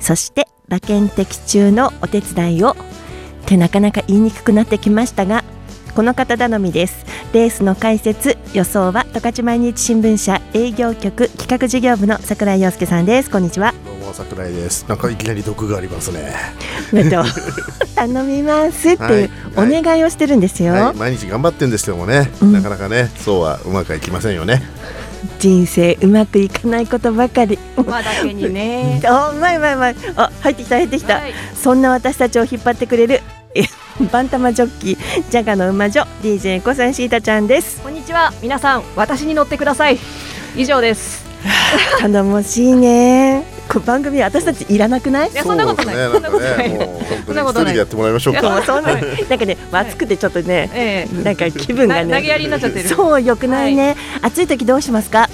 そして馬券的中のお手伝いを。ってなかなか言いにくくなってきましたがこの方頼みです。レースの解説予想は十勝毎日新聞社営業局企画事業部の櫻井陽介さんです。こんにちは。どうも櫻井です。なんかいきなり毒がありますね。頼みますっていうお願いをしてるんですよ、はいはい、毎日頑張ってるんですけどもね、うん、なかなかねそうはうまくいきませんよね人生うまくいかないことばかり。まだけにね。あ、うまいうまいうまい。あ、入ってきた入ってきた。はい、そんな私たちを引っ張ってくれる バンタマジョッキージャガの馬女 DJ コサンシータちゃんですこんにちは皆さん私に乗ってください以上です 頼もしいね番組私たちいらなくない？いやそんなことない、そんなことない、そんなことない。やってもらいましょうか。そんななんかね暑くてちょっとね、ええ、なんか気分がね投げやりになっちゃってる。そうよくないね、暑い時どうしますか？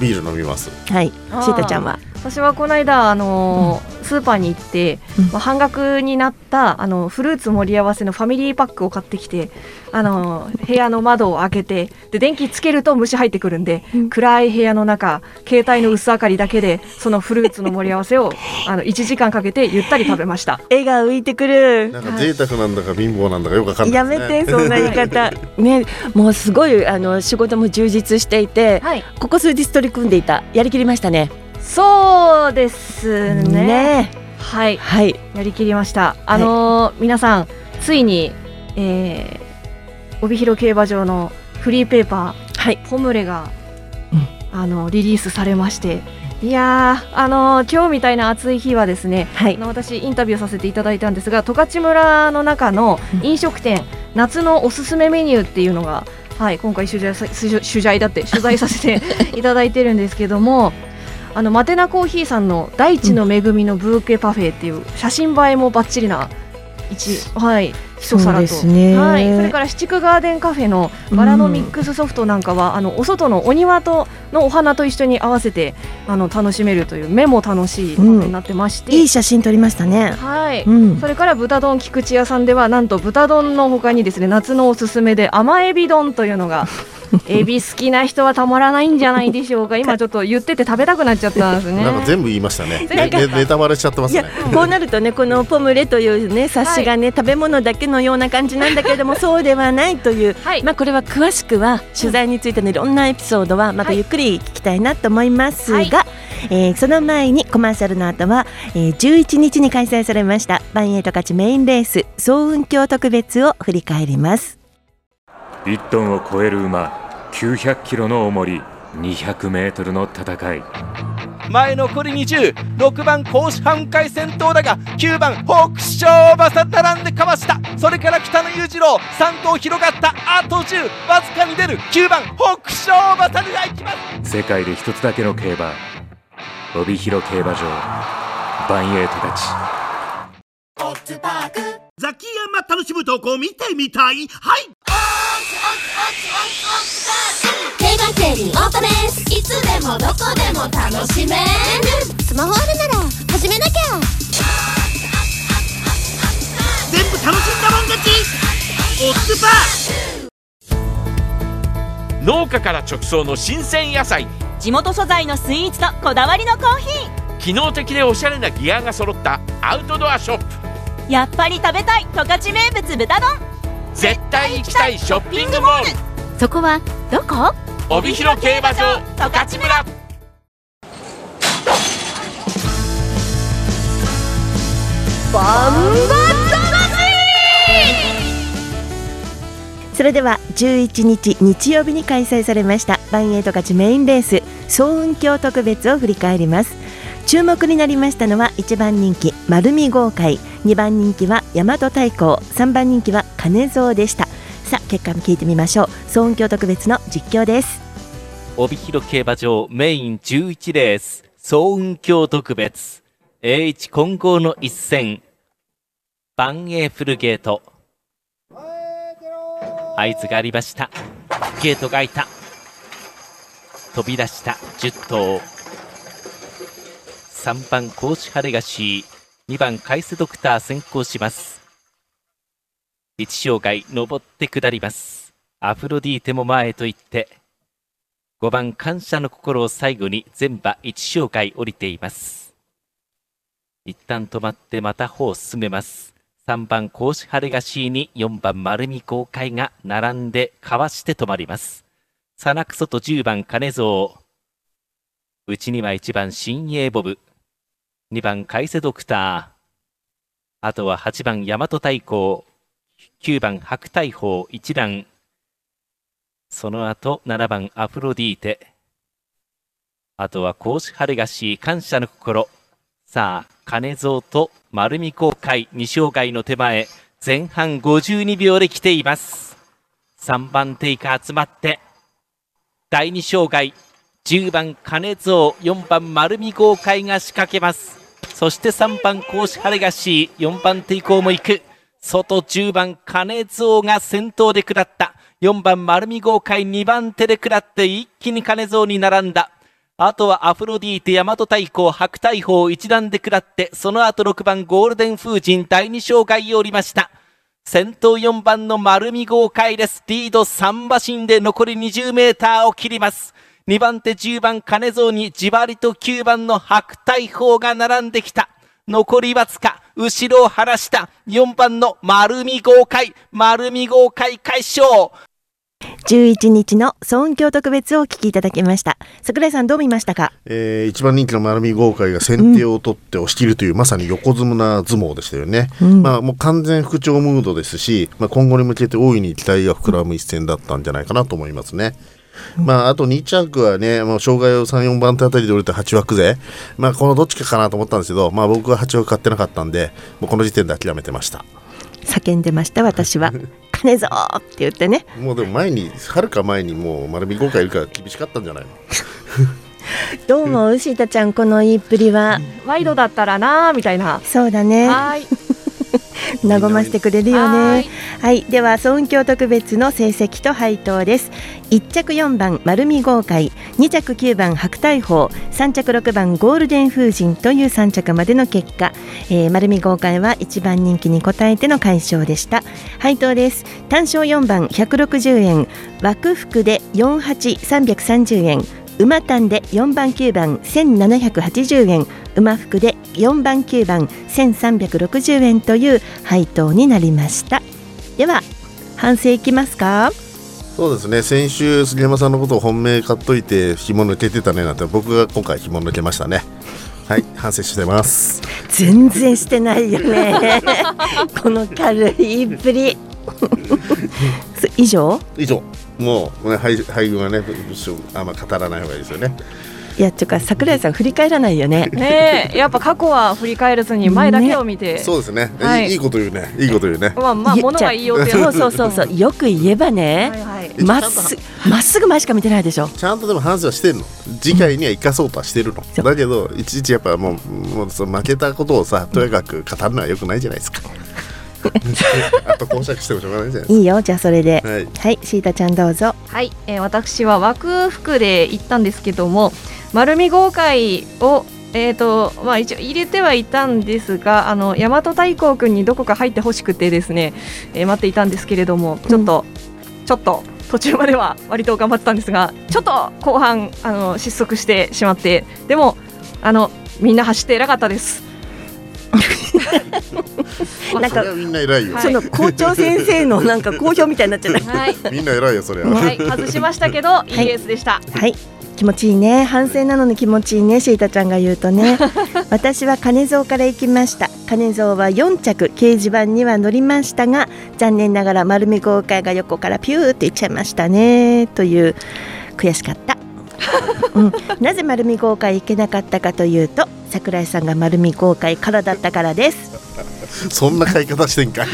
ビール飲みます。はい。シータちゃんは私はこの間あのーうん、スーパーに行って、うん、まあ、半額になったあのフルーツ盛り合わせのファミリーパックを買ってきてあのー、部屋の窓を開けてで電気つけると虫入ってくるんで、うん、暗い部屋の中携帯の薄明かりだけでそのフルーツの盛り合わせをあの1時間かけてゆったり食べました。絵が浮いてくる。なんか贅沢なんだか貧乏なんだかよくわかんない、ね、やめてそんな言い方。ねもうすごいあの仕事も充実していて、はい、ここ数日取り組んでいた。やりきりましたねそうですね。ね。はい、はい、やりきりました。あのーはい、皆さんついに、えー、帯広競馬場のフリーペーパー、はい、ポムレが、うん、あのリリースされまして。いやあのー、今日みたいな暑い日はですね、はい、あの私インタビューさせていただいたんですが十勝村の中の飲食店、うん、夏のおすすめメニューっていうのが、はい、今回取材取材だって取材させていただいてるんですけどもあのマテナコーヒーさんの大地の恵みのブーケパフェっていう写真映えもばっちりな一はい一皿と、ね、はい、それから七区ガーデンカフェのバラのミックスソフトなんかは、うん、あのお外のお庭とのお花と一緒に合わせてあの楽しめるという目も楽しいパフェになってまして、うん、いい写真撮りましたね。はい、うん、それから豚丼菊池屋さんではなんと豚丼のほかにですね夏のおすすめで甘エビ丼というのが エビ好きな人はたまらないんじゃないでしょうか。今ちょっと言ってて食べたくなっちゃったんですね。なんか全部言いましたね。ネタバレしちゃってますね。こうなるとねこのポムレというね冊子がね、はい、食べ物だけのような感じなんだけれども そうではないという、はい、まあこれは詳しくは取材についてのいろんなエピソードはまたゆっくり聞きたいなと思いますが、はい、えー、その前にコマーシャルの後は、えー、11日に開催されましたバンエイト勝ちメインレース総運鏡特別を振り返ります。1トンを超える馬900キロの重り200メートルの戦い前残り206番甲子半回戦闘だが9番北勝馬さ並んでかわした。それから北野裕次郎3頭広がったあと10わずかに出る。9番北勝馬さでいきます。世界で一つだけの競馬帯広競馬場バンエイトたちザキヤマ楽しむ投稿見てみたい？はい競馬競輪オートレース。いつでもどこでも楽しめる。スマホあるなら始めなきゃ。全部楽しんだもん勝ち。オッズパー農家から直送の新鮮野菜。地元素材のスイーツとこだわりのコーヒー。機能的でおしゃれなギアが揃ったアウトドアショップ。やっぱり食べたい十勝名物豚丼絶対行きたいショッピングモール。そこはどこ？帯広競馬場十勝村。バンバそれでは11日日曜日に開催されましたバンエイト勝ちメインレース総運鏡特別を振り返ります注目になりましたのは1番人気丸見豪快。2番人気は大和太鼓。3番人気は金蔵でした。さあ結果も聞いてみましょう。総運鏡特別の実況です。帯広競馬場メイン11レース総運鏡特別。A1 混合の一戦。万栄フルゲート。合図がありました。ゲートが開いた。飛び出した。10頭。3番甲子ハレガシー2番カイスドクター先行します。1障害登って下ります。アフロディーテも前へと行って5番感謝の心を最後に全馬1障害降りています。一旦止まってまた歩を進めます。3番甲子ハレガシーに4番丸見公開が並んでかわして止まります。サナクソと10番金蔵。内には1番新鋭ボブ。2番海瀬ドクター。あとは8番大和太鼓9番白大砲一覧その後7番アフロディーテ。あとは甲子ハレガシ感謝の心。さあ金蔵と丸見公開二障害の手前。前半52秒で来ています。3番手以下集まって。第2障害10番金蔵。4番丸見豪快が仕掛けます。そして3番甲子ハレガシー4番手以降も行く外10番金蔵が先頭で下った4番丸見豪快2番手で下って一気に金蔵に並んだあとはアフロディーテ、大和太鼓、白大砲一段で下って、その後6番ゴールデン風神第2障害を降りました。先頭4番の丸見豪快です。リード3馬身で残り20メーターを切ります。2番手10番金蔵にじわりと9番の白大砲が並んできた。残りわずか、後ろを晴らした4番の丸見豪快、丸見豪快快勝。11日の総音響特別をお聞きいただきました桜井さんどう見ましたか、えー、一番人気の丸見豪快が先手を取って押し切るという、うん、まさに横綱相撲でしたよね、うん、まあもう完全復調ムードですし、まあ、今後に向けて大いに期待が膨らむ一戦だったんじゃないかなと思いますね。まあ、あと2着はね、もう障害を3、4番手あたりで降りた8枠勢、まあ、このどっちかかなと思ったんですけど、まあ、僕は8枠買ってなかったんで、もうこの時点で諦めてました。叫んでました私は。金ぞって言ってね。もうでも前にはるか前にもう丸見豪華いるから厳しかったんじゃないの？どうも牛田ちゃんこの言いっぷりは。ワイドだったらなみたいな。そうだね。はい 和ませてくれるよね。はい。では尊教特別の成績と配当です。1着4番丸見豪快。2着9番白大砲。3着6番ゴールデン風神という3着までの結果、えー、丸見豪快は1番人気に応えての快勝でした。配当です。単勝4番160円。枠服で48330円。馬単で4番9番1780円馬服で4番9番1360円という配当になりました。では反省いきますか？そうですね。先週杉山さんのことを本命買っといて紐抜けてたねなんて僕が今回紐抜けましたね。はい 反省してます。全然してないよね。この軽いっぷり。以上？以上もう、ね、配配分はねあんま語らない方がいいですよね。いやというか桜井さん振り返らないよね。ねやっぱ過去は振り返らずに前だけを見て。ね、そうですね、はい、いいこと言うねいいこと言うね。まあまあものがいいよってそうそうそうそうよく言えばね。ま、はい、っすまっすぐ前しか見てないでしょ。ちゃんとでも話はしてるの。次回には生かそうとはしてるの。だけどいちいちやっぱもうもうその負けたことをさとにかく語るのはよくないじゃないですか。あと講釈してもしょうがないじゃないですか。いいよ、じゃあそれで。はい、はい、シータちゃんどうぞ。はい、えー、私は枠服で行ったんですけども、丸見豪快をえーとまあ、一応入れてはいたんですがあの大和太鼓君にどこか入ってほしくてですね、えー、待っていたんですけれどもちょっと、うん、ちょっと途中までは割と頑張ってたんですがちょっと後半あの失速してしまってでもあのみんな走って偉かったです。なんかみんな偉いよ、その校長先生のなんか好評みたいになっちゃった。はい、みんな偉いよそれは。はい、外しましたけど、い。いレースでした。はい、気持ちいいね。反省なのに気持ちいいねシータちゃんが言うとね。私は金蔵から行きました。金蔵は4着掲示板には乗りましたが残念ながら丸見豪快が横からピューっていっちゃいましたね。という悔しかったうん、なぜ丸見豪快行けなかったかというと桜井さんが丸見豪快からだったからです。そんな買い方してんかい。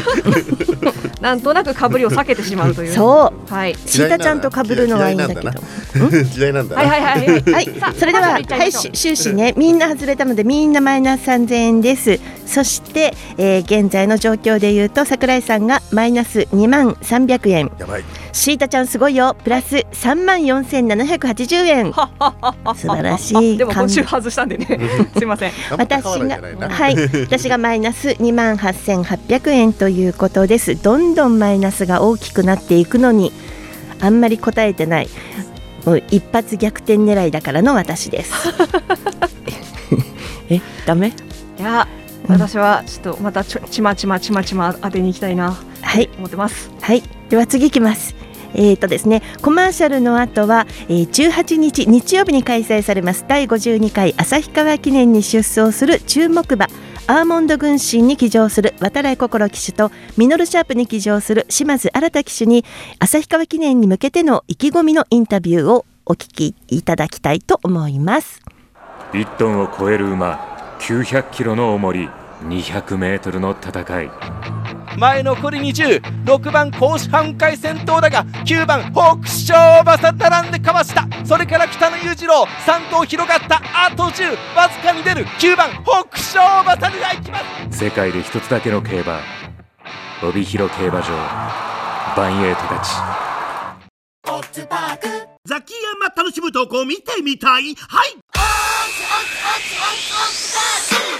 なんとなくかぶりを避けてしまうという。そう。はい。シータちゃんと被るのはいいんだけど。時代なんだな。はいはいはいはい。はい、それでは、はい、し終始ね、みんな外れたので、みんなマイナス3000円です。そして、えー現在の状況でいうと、桜井さんがマイナス2万300円。やばい。シータちゃんすごいよ、プラス3万4780円。素晴らしい。でも今週外したんでね。すいません。私がはい。私がマイナス2万8800円ということです。どんどんマイナスが大きくなっていくのにあんまり答えてない。もう一発逆転狙いだからの私です。えダメ？いや私はちょっとまたちょちまちまちまちま当てに行きたいな。はい。思ってます。はい。では次いきます。えーとですね、コマーシャルの後は、えー18日日曜日に開催されます。第52回旭川記念に出走する注目馬アーモンド軍神に騎乗する渡来心騎手とミノルシャープに騎乗する島津新騎手に旭川記念に向けての意気込みのインタビューをお聞きいただきたいと思います。1トンを超える馬900キロの重り200メートルの戦い。前残り206番甲子半回先頭だが9番北勝馬さん並んでかわした。それから北野裕次郎3頭広がったあと10わずかに出る。9番北勝馬さんが行きます。世界で一つだけの競馬帯広競馬場バンエイトたちザキヤマ楽しむとこ見てみたい？はい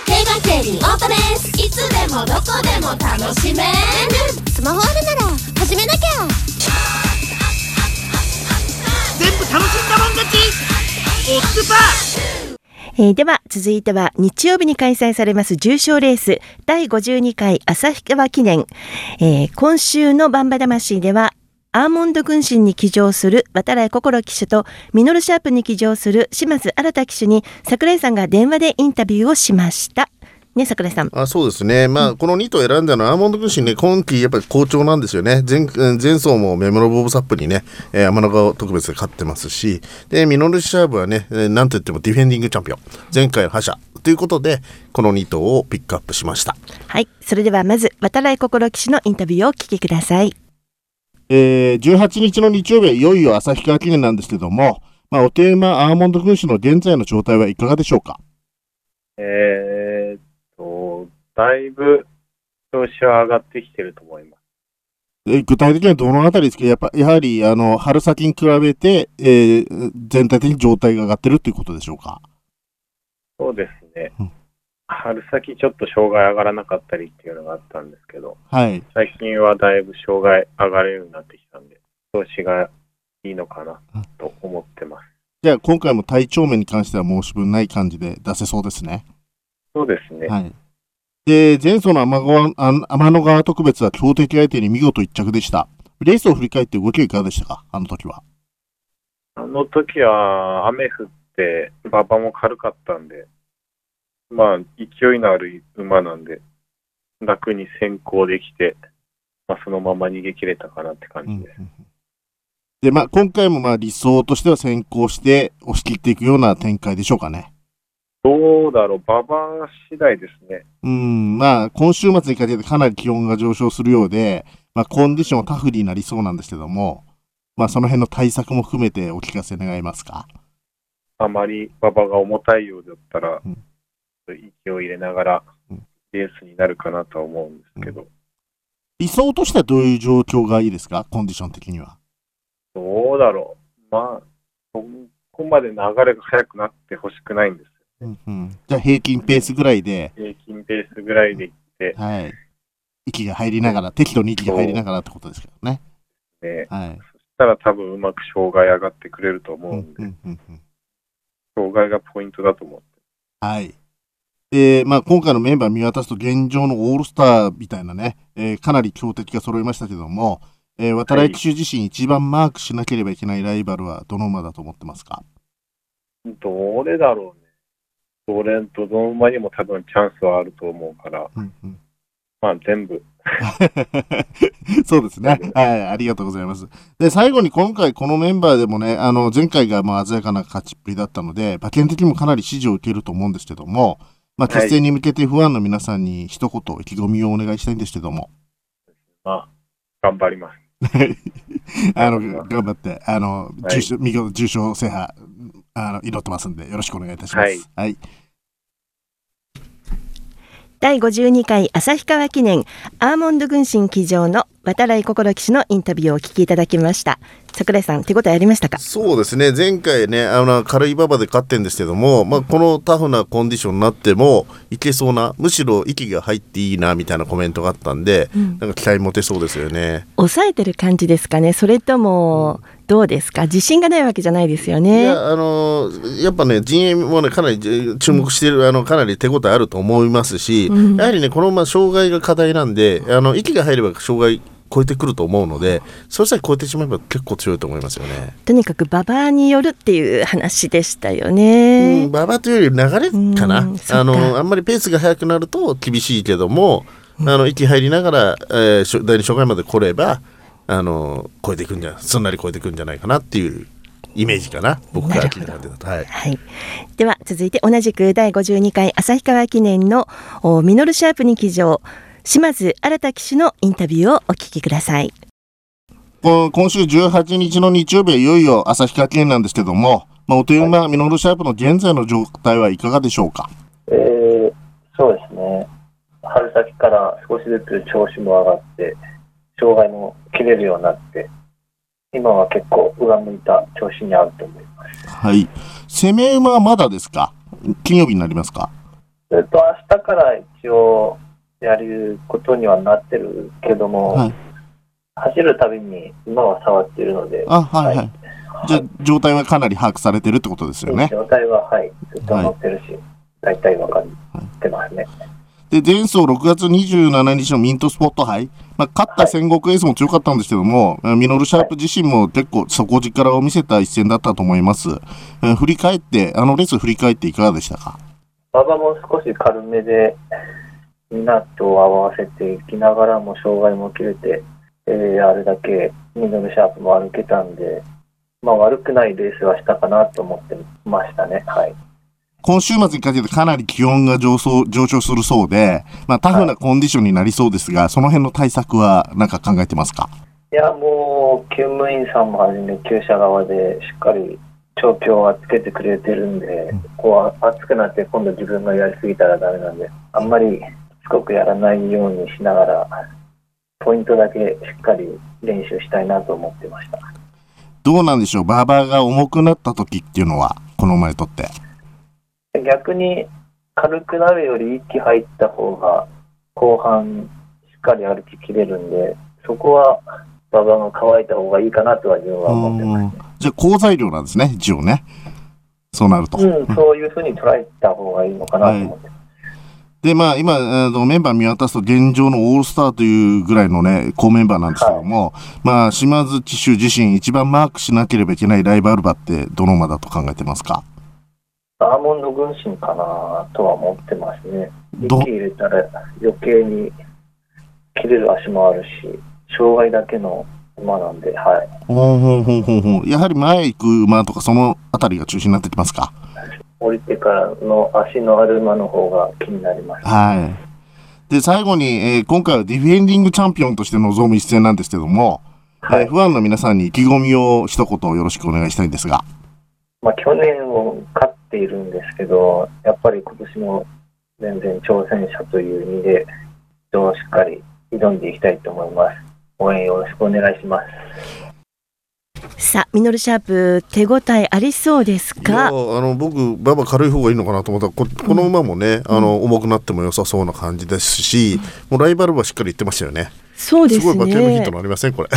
競馬競輪オートレースいつでもどこでも楽しめるスマホあるなら始めなきゃ。全部楽しんだもん勝ち。オッズパーえーでは続いては日曜日に開催されます重賞レース第52回旭川記念、えー今週のバンバ魂ではアーモンド軍神に騎乗する渡来心騎手とミノルシャープに騎乗する島津新騎手に桜井さんが電話でインタビューをしました。ね桜井さん。あそうですね、まあ、この2頭選んだのはアーモンド軍神ね、今季やっぱり好調なんですよね、前前走もメモロボブサップにね、えー天の川特別で勝ってますし、でミノルシャーブはね、えーなんといってもディフェンディングチャンピオン、前回の覇者ということで、この2頭をピックアップしました。はい。それではまず渡来心騎手のインタビューをお聞きください。えー、18日の日曜日はいよいよ旭川記念なんですけども、まあ、おテーマアーモンド軍師の現在の状態はいかがでしょうか？えーっと、だいぶ調子は上がってきてると思います。えー具体的にはどのあたりですか？やっぱやはりあの春先に比べて、えー全体的に状態が上がってるということでしょうか？そうですね。うん春先ちょっと障害上がらなかったりっていうのがあったんですけど、はい。最近はだいぶ障害上がれるようになってきたんで、調子がいいのかなと思ってます。じゃあ今回も体調面に関しては申し分ない感じで出せそうですね。そうですね。はい。で、前走の天川あ天の川特別は強敵相手に見事一着でした。レースを振り返って動きはいかがでしたか？あの時は。あの時は雨降って、馬場も軽かったんで、まあ、勢いのある馬なんで、楽に先行できて、まあ、そのまま逃げ切れたかなって感じです。で、まあ今回もまあ理想としては先行して押し切っていくような展開でしょうかね。どうだろう、馬場次第ですね。うん、まあ今週末にかけてかなり気温が上昇するようで、まあコンディションはタフになりそうなんですけども、まあその辺の対策も含めてお聞かせ願えますか？あまり馬場が重たいようだったら、息を入れながらレースになるかなとは思うんですけど、理想としてはどういう状況がいいですか？コンディション的には。どうだろう。まあ、そこまで流れが速くなってほしくないんです。うん、じゃあ平均ペースぐらいで、平均ペースぐらいでいって、はい。息が入りながら、適度に息が入りながらってことですけどね。ね、はい。そしたら多分うまく障害上がってくれると思うんで、障害がポイントだと思う。はい。で、まあ、今回のメンバー見渡すと現状のオールスターみたいなね、えーかなり強敵が揃いましたけども、えー渡来騎手自身一番マークしなければいけないライバルはどの馬だと思ってますか？どれだろうね。どれ、どの馬にも多分チャンスはあると思うから、まあ全部。そうですね。はい、ありがとうございます。で、最後に今回このメンバーでもね、あの、前回がまあ鮮やかな勝ちっぷりだったので、馬券的にもかなり支持を受けると思うんですけども、まあ、決戦に向けてファンの皆さんに一言意気込みをお願いしたいんですけども。まあ、頑張ります。あの、頑張って、あの、重賞、見事重賞制覇、あの、祈ってますんで、よろしくお願いいたします。はいはい。第52回旭川記念アーモンド軍神騎乗の渡来心騎手のインタビューをお聞きいただきました桜井さん手応えありましたか？そうですね。前回ねあの軽い馬場で勝ってんですけども、まあ、このタフなコンディションになってもいけそうなむしろ息が入っていいなみたいなコメントがあったんで、うん。なんか期待持てそうですよね。抑えてる感じですかね？それともどうですか？自信がないわけじゃないですよいねやあのやっぱね陣営もねかなりえ注目してる、あのかなり手応えあると思いますし、うん。やはりねこの馬障害が課題なんであの息が入れば障害超えてくると思うのでそれさえ超えてしまえば結構強いと思いますよね。とにかく馬場によるっていう話でしたようね、ん、馬場というより流れかな、うんあのあんまりペースが速くなると厳しいけども、あの息入りながら、えー第二障害まで来ればあの超えていくんじゃすんなり超えていくんじゃないかなっていうイメージかな。僕から聞いた感じだと。はい。はい、では続いて同じく第52回旭川記念のおミノルシャープに騎乗島津新騎手のインタビューをお聞きください。こ今週18日の日曜日はいよいよ旭川記念なんですけども、まあ、おという馬ミノルシャープの現在の状態はいかがでしょうか？えーそうですね、春先から少しずつ調子も上がって、障害も切れるようになって、今は結構上向いた調子にあると思います。はい。攻め馬はまだですか？金曜日になりますか？えっと、明日から一応やることにはなってるけども、はい。走るたびに馬は触っているので、あはいはい、じゃあ状態はかなり把握されてるってことですよね？状態は、はい、ずっと乗ってるし、大体分かってますね。で、前走6月27日のミントスポット杯、まあ、勝った戦国エースも強かったんですけども、ミノルシャープ自身も結構底力を見せた一戦だったと思います。えー振り返って、あのレース振り返っていかがでしたか？馬場も少し軽めで、みんなと合わせていきながらも障害も切れて、えーあれだけミドルシャープも歩けたんで、まあ悪くないレースはしたかなと思ってましたね。はい。今週末にかけてかなり気温が上昇上昇するそうで、まあ、タフなコンディションになりそうですが、その辺の対策は何か考えてますか？いや、もう、厩務員さんもはじめ、厩舎側でしっかり調教はつけてくれてるんで、こう暑くなって今度自分がやりすぎたらダメなんで、あんまりしつこくやらないようにしながら、ポイントだけしっかり練習したいなと思ってました。どうなんでしょう？バーバーが重くなった時っていうのは、この馬にとって。逆に軽くなるより息入った方が後半しっかり歩ききれるんで、そこは馬場が乾いた方がいいかなとは自分は思ってます。じゃあ、好材料なんですね、一応ね。そうなると。うん、そういうふうに捉えた方がいいのかなと思って。で、まあ、今、メンバー見渡すと、現状のオールスターというぐらいのね、高メンバーなんですけども、まあ、島津騎手自身一番マークしなければいけないライバル馬って、どの馬だと考えてますか？アーモンド軍神かなとは思ってますね。ど？息入れたら余計に切れる足もあるし、障害だけの馬なんで、はい。ほうほうほうほうほう。やはり前行く馬とか、そのあたりが中心になってきますか？降りてからの足のある馬の方が気になります。はい。で、最後に、えー今回はディフェンディングチャンピオンとして臨む一戦なんですけども、えーファンの皆さんに意気込みを一言よろしくお願いしたいんですが。まあ、去年を勝っているんですけど、やっぱり今年も全然挑戦者という意味で、人をしっかり挑んでいきたいと思います。応援よろしくお願いします。さあミノルシャープ手応えありそうですか？あの僕馬場軽い方がいいのかなと思ったらここの馬もね、あの重くなっても良さそうな感じですし、もうライバルはしっかり言ってましたよね。そうですすごい馬券のヒンねトになりませんこれ。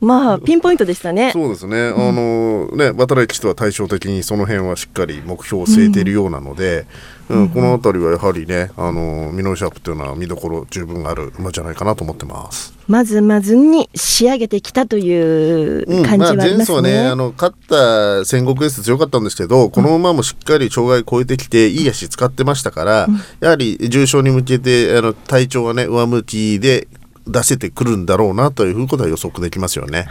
まあピンポイントでしたね。そうですね、あのね渡来騎手は対照的にその辺はしっかり目標を据えているようなので、うんこの辺りはやはりねあのミノルシャープというのは見どころ十分ある馬じゃないかなと思ってます。まずまずに仕上げてきたといううん感じはありまあ、前ますね,、走はねあの勝った戦国エース強かったんですけど、この馬もしっかり障害超えてきていい足使ってましたから、やはり重賞に向けてあの体調はね上向きで出せてくるんだろうなということは予測できますよね。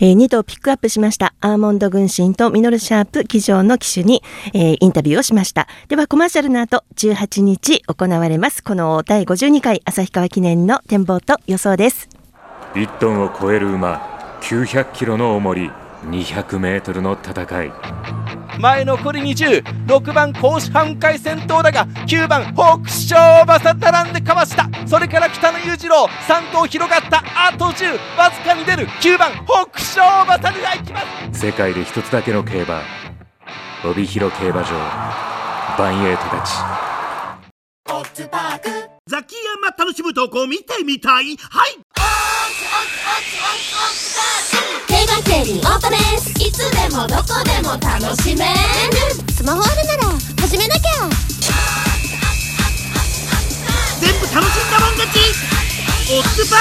えー、2頭ピックアップしました。アーモンド軍神とミノルシャープ騎乗の騎手に、えー、インタビューをしました。ではコマーシャルの後18日行われます。この第52回旭川記念の展望と予想です。1トンを超える馬900キロの重り200メートルの戦い前残り206番甲子半回戦闘だが9番北勝馬さ並んでかわした。それから北野裕次郎3頭広がったあと10わずかに出る。9番北勝馬さが行きます。世界で一つだけの競馬。帯広競馬場。バンエイトたちザキヤマ楽しむ投稿見てみたい。はい競馬競輪オートレースいつでもどこでも楽しめるスマホあるなら始めなきゃ。全部楽しんだもん勝ち。オッズパ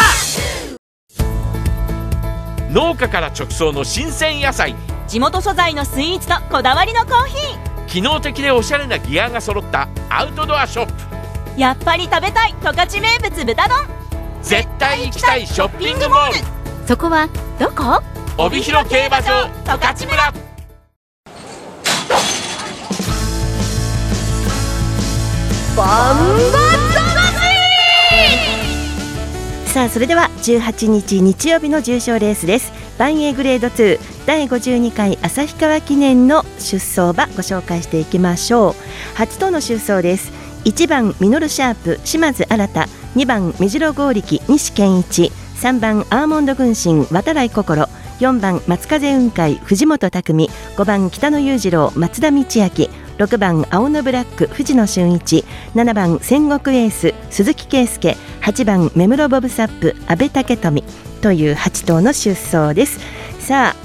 ー農家から直送の新鮮野菜。地元素材のスイーツとこだわりのコーヒー。機能的でおしゃれなギアが揃ったアウトドアショップ。やっぱり食べたい十勝名物豚丼。絶対行きたいショッピングモール。そこはどこ？帯広競馬場十勝村。バンバさあそれでは18日日曜日の重賞レースです。万栄グレード2第52回旭川記念の出走馬ご紹介していきましょう。8頭の出走です。1番ミノルシャープ島津新2番目白剛力西健一3番アーモンド軍神渡来心。4番松風雲海藤本匠。5番北野裕次郎松田道明。6番青のブラック藤野俊一。7番戦国エース鈴木圭介。8番目室ボブサップ阿部武富。という8頭の出走です。さあ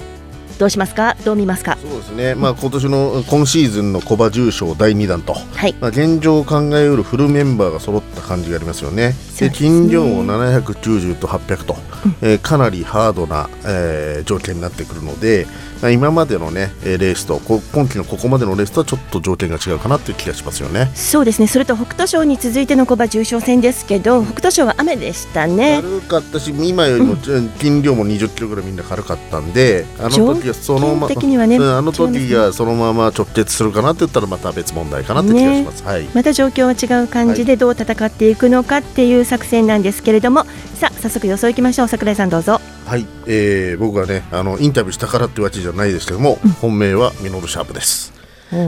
どうしますか？どう見ますか？そうですね、まあ、今年の今シーズンの小馬重賞第2弾と、はい、まあ、現状を考えうるフルメンバーが揃った感じがありますよね。で、ね、金量も790と800と、うん、えー、かなりハードな、えー、条件になってくるので、今までのねレースと今季のここまでのレースとはちょっと条件が違うかなという気がしますよね。そうですね。それと北斗賞に続いての小馬重賞戦ですけど北斗賞は雨でしたね。軽かったし今よりも斤量も20キロぐらいみんな軽かったんで、あの時はそのまま、ね、あの時がそのまま直結するかなって言ったらまた別問題かなって気がします、ね、はい、また状況は違う感じでどう戦っていくのかっていう作戦なんですけれども、さあ早速予想いきましょう櫻井さんどうぞ。はい、えー、僕はねあのインタビューしたからってわけじゃないですけども、うん、本命はミノルシャープです。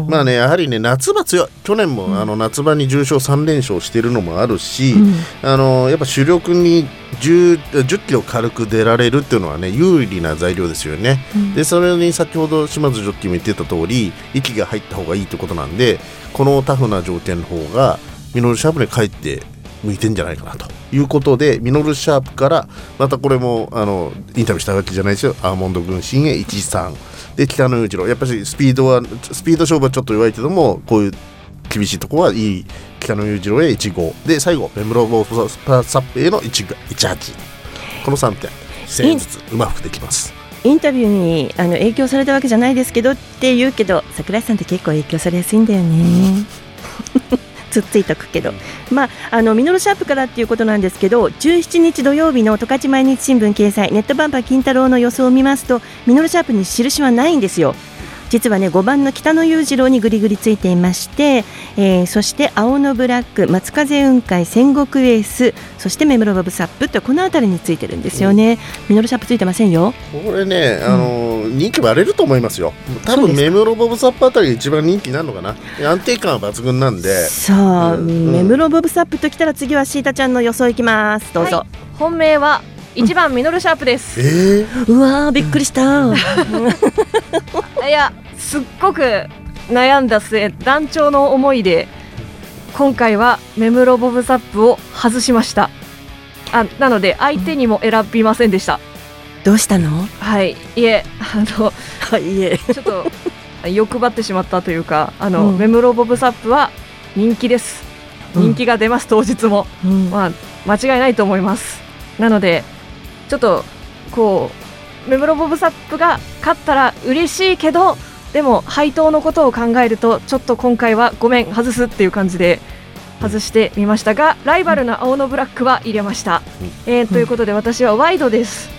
まあねやはりね夏場強い去年も、あの夏場に重賞3連勝しているのもあるし、うん、あのやっぱ主力に 10, 10キロ軽く出られるっていうのはね有利な材料ですよね、うん、でそれに先ほど島津ジョッキーも言ってた通り息が入った方がいいってことなんでこのタフな条件の方がミノルシャープに帰って向いてんじゃないかなということでミノルシャープからまたこれもあのインタビューしたわけじゃないですよ。アーモンド軍神へ13で北野裕次郎。やっぱりスピードはスピード勝負はちょっと弱いけどもこういう厳しいところはいい北野裕次郎へ15で最後メムロボーサップへの18この3点。1000円ずつうまくできます。インタビューにあの影響されたわけじゃないですけどって言うけど櫻井さんって結構影響されやすいんだよね。つっついとくけど、まあ、あのミノルシャープからっていうことなんですけど17日土曜日の十勝毎日新聞掲載ネットバンパー金太郎の予想を見ますとミノルシャープに印はないんですよ。実はね5番の北野裕次郎にぐりぐりついていまして、えー、そして青のブラック松風雲海戦国エースそしてメムロバブサップってこの辺りについてるんですよね、ミノルシャープついてませんよ。これね、あの、うん、人気割れると思いますよ。多分メムロバブサップあたりが一番人気になるのかな。安定感は抜群なんで。さあ、うん、メムロバブサップときたら次はシータちゃんの予想いきます。どうぞ、はい、本命は一番ミノルシャープです。えー、うわびっくりした。いやすっごく悩んだ末団長の思いで今回はメムロボブサップを外しました。あなので相手にも選びませんでした、どうしたの？はい。いえあのはいえ。ちょっと欲張ってしまったというかあの、うん、メムロボブサップは人気です、人気が出ます当日も、うん、まあ間違いないと思います。なのでちょっとこうメムロボブサップが勝ったら嬉しいけどでも配当のことを考えるとちょっと今回はごめん外すっていう感じで外してみましたがライバルの青のブラックは入れました、えー、ということで私はワイドです。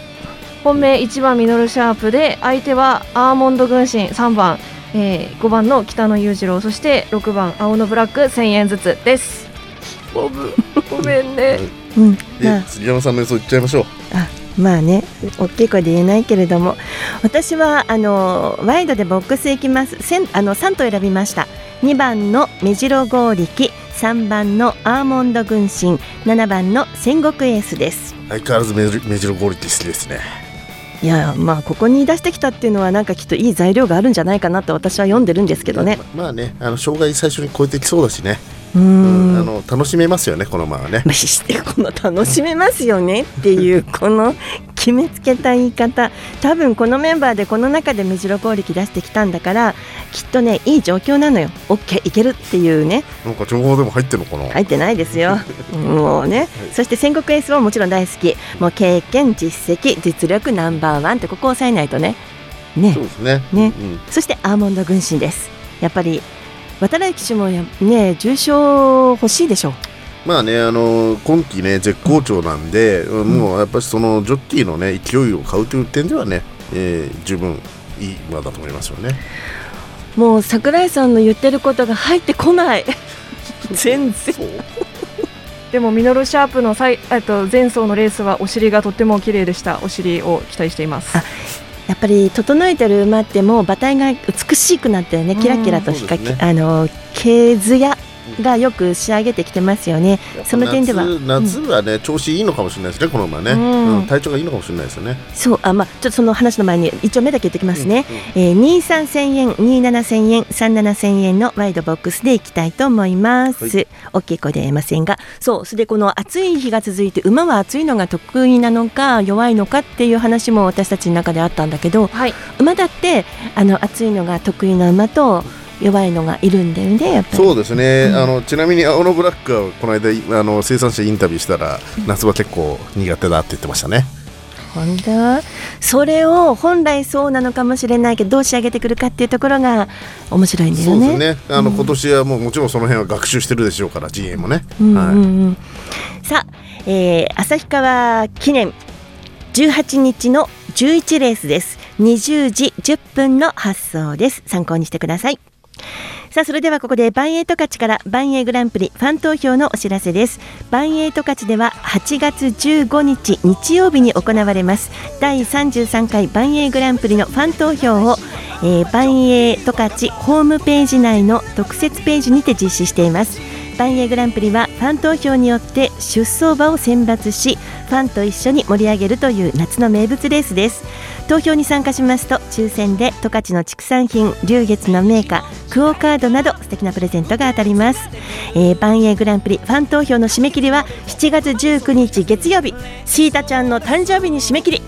本命1番ミノルシャープで相手はアーモンド軍神3番、えー、5番の北野裕次郎そして6番青のブラック1000円ずつです。ボブ。ごめんね、うん。で杉山さんの予想言っちゃいましょう。あまあね大きい声で言えないけれども私はあのワイドでボックス行きます。せんあの3と選びました。2番の目白剛力3番のアーモンド軍神7番の戦国エースです。相変わらず目白目白ゴールって好きですね。いやまあここに出してきたっていうのはなんかきっといい材料があるんじゃないかなと私は読んでるんですけどね。ままあねあの障害最初に超えてきそうだしねうーんあの楽しめますよねこの馬はね。まあしてこの楽しめますよねっていうこの決めつけた言い方。多分このメンバーでこの中で目白攻撃出してきたんだからきっとねいい状況なのよ。OK いけるっていうね。なんか情報でも入ってるのかな、入ってないですよ。もうね。そして戦国エースはもちろん大好き。もう経験実績実力ナンバーワンってここを抑えないとね。ね。そうですね。ね。うん。そしてアーモンド軍神です。やっぱり渡来騎手もやね重賞欲しいでしょまあね、あの今季ね絶好調なんで、もうやっぱりそのジョッキーのね勢いを買うという点ではね、えー十分いい馬だと思いますよね。もう桜井さんの言ってることが入ってこない。全然。でもミノルシャープの最えっと前走のレースはお尻がとっても綺麗でした。お尻を期待していますやっぱり整えてる馬ってもう馬体が美しくなってねキラキラと光、そうですね。あの毛艶がよく仕上げてきてますよね。その点では。夏夏はね、調子いいのかもしれないですねこの馬ね、うん。うん体調がいいのかもしれないですよね。そうあまあちょっとその話の前に一応目だけ言ってきますね、えー、23千円27千円37千円のワイドボックスでいきたいと思います、大きい声で言えませんが。そうそれでこの暑い日が続いて馬は暑いのが得意なのか弱いのかっていう話も私たちの中であったんだけど、馬だってあの暑いのが得意な馬と弱いのがいるんだよねそうですね、あのちなみに青のブラックはこの間あの生産者インタビューしたら、夏は結構苦手だって言ってましたね。本当？それを本来そうなのかもしれないけどどう仕上げてくるかっていうところが面白いんだよね。そうですね。あの、今年はもうもちろんその辺は学習してるでしょうから GA もね。うんうんはい。うんさあ、えー、旭川記念18日の11レースです20時10分の発送です参考にしてくださいさあそれではここでバンエイト勝ちからバンエイグランプリファン投票のお知らせです。バンエイト勝ちでは8月15日日曜日に行われます。第33回バンエイグランプリのファン投票を、えー、バンエイトカチホームページ内の特設ページにて実施しています。バンエイグランプリはファン投票によって出走馬を選抜しファンと一緒に盛り上げるという夏の名物レースです。投票に参加しますと抽選で十勝の畜産品龍月の銘菓クオカードなど素敵なプレゼントが当たります、えー、バンエイグランプリファン投票の締め切りは7月19日月曜日。シータちゃんの誕生日に締め切り。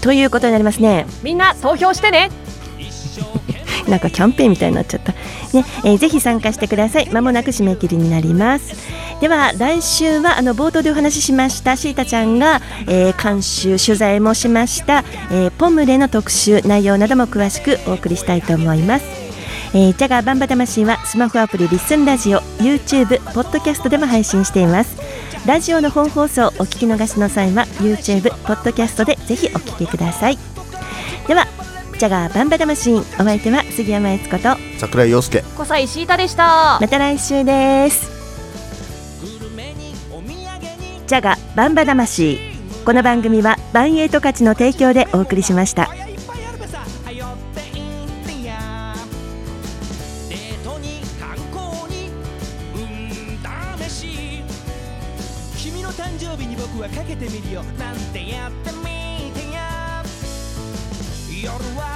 ということになりますね。みんな投票してね。なんかキャンペーンみたいになっちゃった。ね、えーぜひ参加してください。まもなく締め切りになります。では来週はあの冒頭でお話ししましたシータちゃんが、えー監修取材もしました、えーポムレの特集内容なども詳しくお送りしたいと思います。えー、ジャガーバンバ魂はスマホアプリリッスンラジオ YouTube ポッドキャストでも配信していますラジオの本放送お聞き逃しの際は YouTube ポッドキャストでぜひお聞きくださいではジャガーバンバ魂。お相手は杉山悦子と。桜井陽介。小西シータでした。また来週です。ジャガバンバ魂。この番組はバンエイト勝ちの提供でお送りしました。君の誕生日に僕はかけてみるよ。なんてやってみてや。夜は